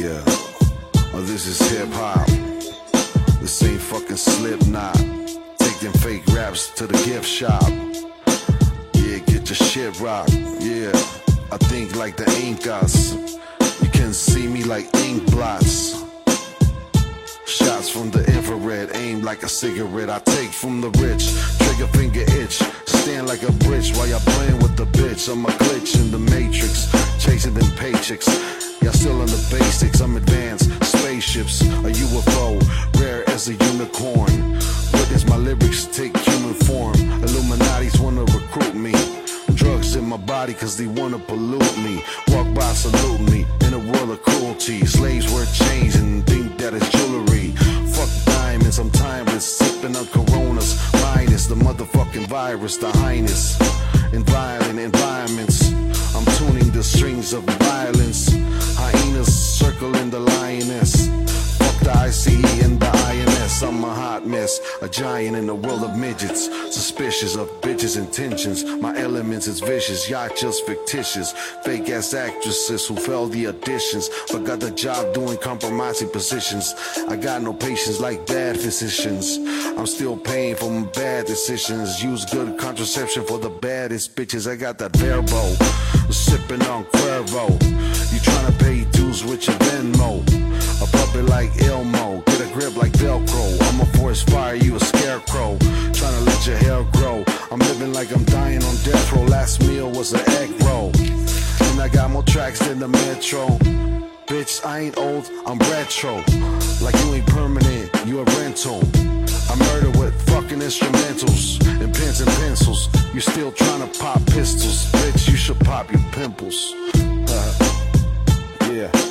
Yeah. Oh, this is hip hop. This ain't fucking Slipknot. Take them fake raps to the gift shop. Yeah, get your shit rocked. Yeah, I think like the Incas. You can see me like ink blots. Shots from the infrared, aim like a cigarette. I take from the rich, trigger finger itch. Stand like a bridge while y'all playing with the bitch. I'm a glitch in the matrix, chasing them paychecks. Body cause they wanna pollute me. Walk by, salute me in a world of cruelty. Slaves wear chains and think that it's jewelry. Fuck diamonds, I'm timeless. Sipping on coronas. Minus the motherfucking virus, the highness. In violent environments, I'm tuning the strings of violence. Hyenas circling the lioness. Fuck the ICE I'm a hot mess, a giant in the world of midgets. Suspicious of bitches' intentions. My elements is vicious, y'all just fictitious. Fake ass actresses who failed the auditions, but got the job doing compromising positions. I got no patience like bad physicians. I'm still paying for my bad decisions. Use good contraception for the baddest bitches. I got that verbo, sipping on Cuervo. You I'm a forest fire, you a scarecrow. Tryna let your hair grow. I'm living like I'm dying on death row. Last meal was an egg roll. And I got more tracks than the metro. Bitch, I ain't old, I'm retro. Like you ain't permanent, you a rental. I murder with fucking instrumentals and pens and pencils. You still tryna pop pistols. Bitch, you should pop your pimples. Uh-huh. yeah.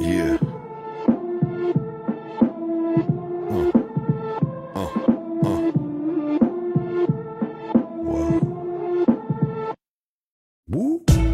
Yeah. Uh. Uh. Uh. What? Woo.